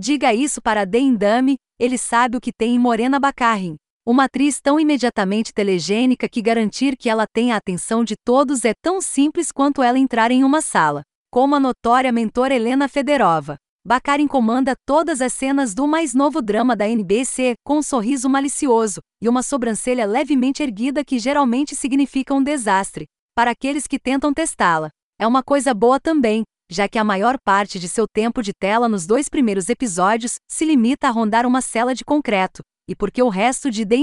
Diga isso para Dean Dami, ele sabe o que tem em Morena Baccarin. Uma atriz tão imediatamente telegênica que garantir que ela tenha a atenção de todos é tão simples quanto ela entrar em uma sala. Como a notória mentora Helena Federova. Baccarin comanda todas as cenas do mais novo drama da NBC, com um sorriso malicioso e uma sobrancelha levemente erguida que geralmente significa um desastre, para aqueles que tentam testá-la. É uma coisa boa também, já que a maior parte de seu tempo de tela nos dois primeiros episódios se limita a rondar uma cela de concreto, e porque o resto de The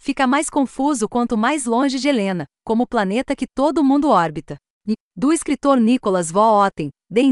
fica mais confuso quanto mais longe de Helena, como planeta que todo mundo orbita. E, do escritor Nicholas Vooten, The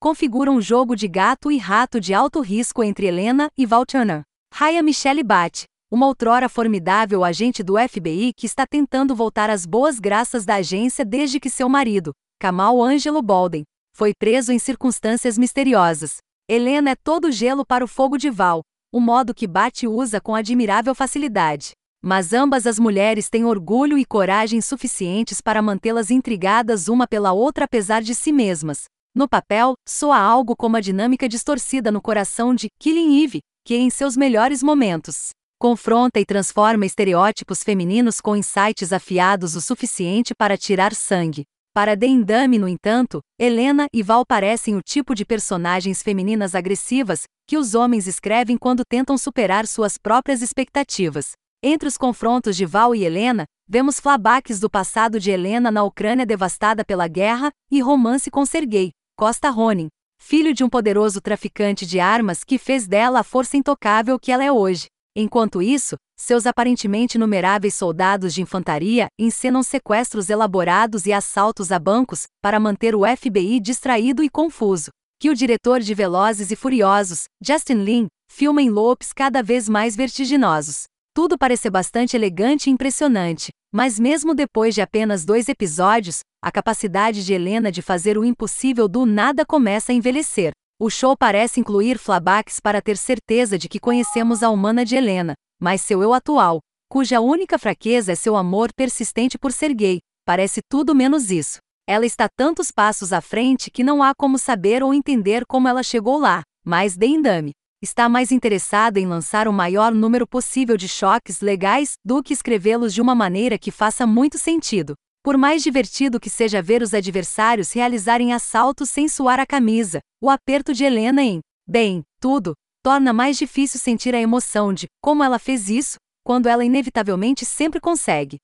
configura um jogo de gato e rato de alto risco entre Helena e Val Turner. Raya Michelle Bat, uma outrora formidável agente do FBI que está tentando voltar às boas graças da agência desde que seu marido, Kamal Angelo Bolden, foi preso em circunstâncias misteriosas. Helena é todo gelo para o fogo de Val, o modo que Bat usa com admirável facilidade. Mas ambas as mulheres têm orgulho e coragem suficientes para mantê-las intrigadas uma pela outra apesar de si mesmas. No papel, soa algo como a dinâmica distorcida no coração de Killing Eve, que em seus melhores momentos confronta e transforma estereótipos femininos com insights afiados o suficiente para tirar sangue. Para Dendame, no entanto, Helena e Val parecem o tipo de personagens femininas agressivas que os homens escrevem quando tentam superar suas próprias expectativas. Entre os confrontos de Val e Helena, vemos flashbacks do passado de Helena na Ucrânia devastada pela guerra e romance com Sergei Costa Ronin, filho de um poderoso traficante de armas que fez dela a força intocável que ela é hoje. Enquanto isso, seus aparentemente numeráveis soldados de infantaria encenam sequestros elaborados e assaltos a bancos para manter o FBI distraído e confuso. Que o diretor de Velozes e Furiosos, Justin Lin, filma em loops cada vez mais vertiginosos. Tudo parece bastante elegante e impressionante, mas mesmo depois de apenas dois episódios, a capacidade de Helena de fazer o impossível do nada começa a envelhecer. O show parece incluir flashbacks para ter certeza de que conhecemos a humana de Helena, mas seu eu atual, cuja única fraqueza é seu amor persistente por ser gay, parece tudo menos isso. Ela está tantos passos à frente que não há como saber ou entender como ela chegou lá, mas Dendame está mais interessada em lançar o maior número possível de choques legais do que escrevê-los de uma maneira que faça muito sentido. Por mais divertido que seja ver os adversários realizarem assaltos sem suar a camisa, o aperto de Helena em bem, tudo, torna mais difícil sentir a emoção de como ela fez isso, quando ela inevitavelmente sempre consegue.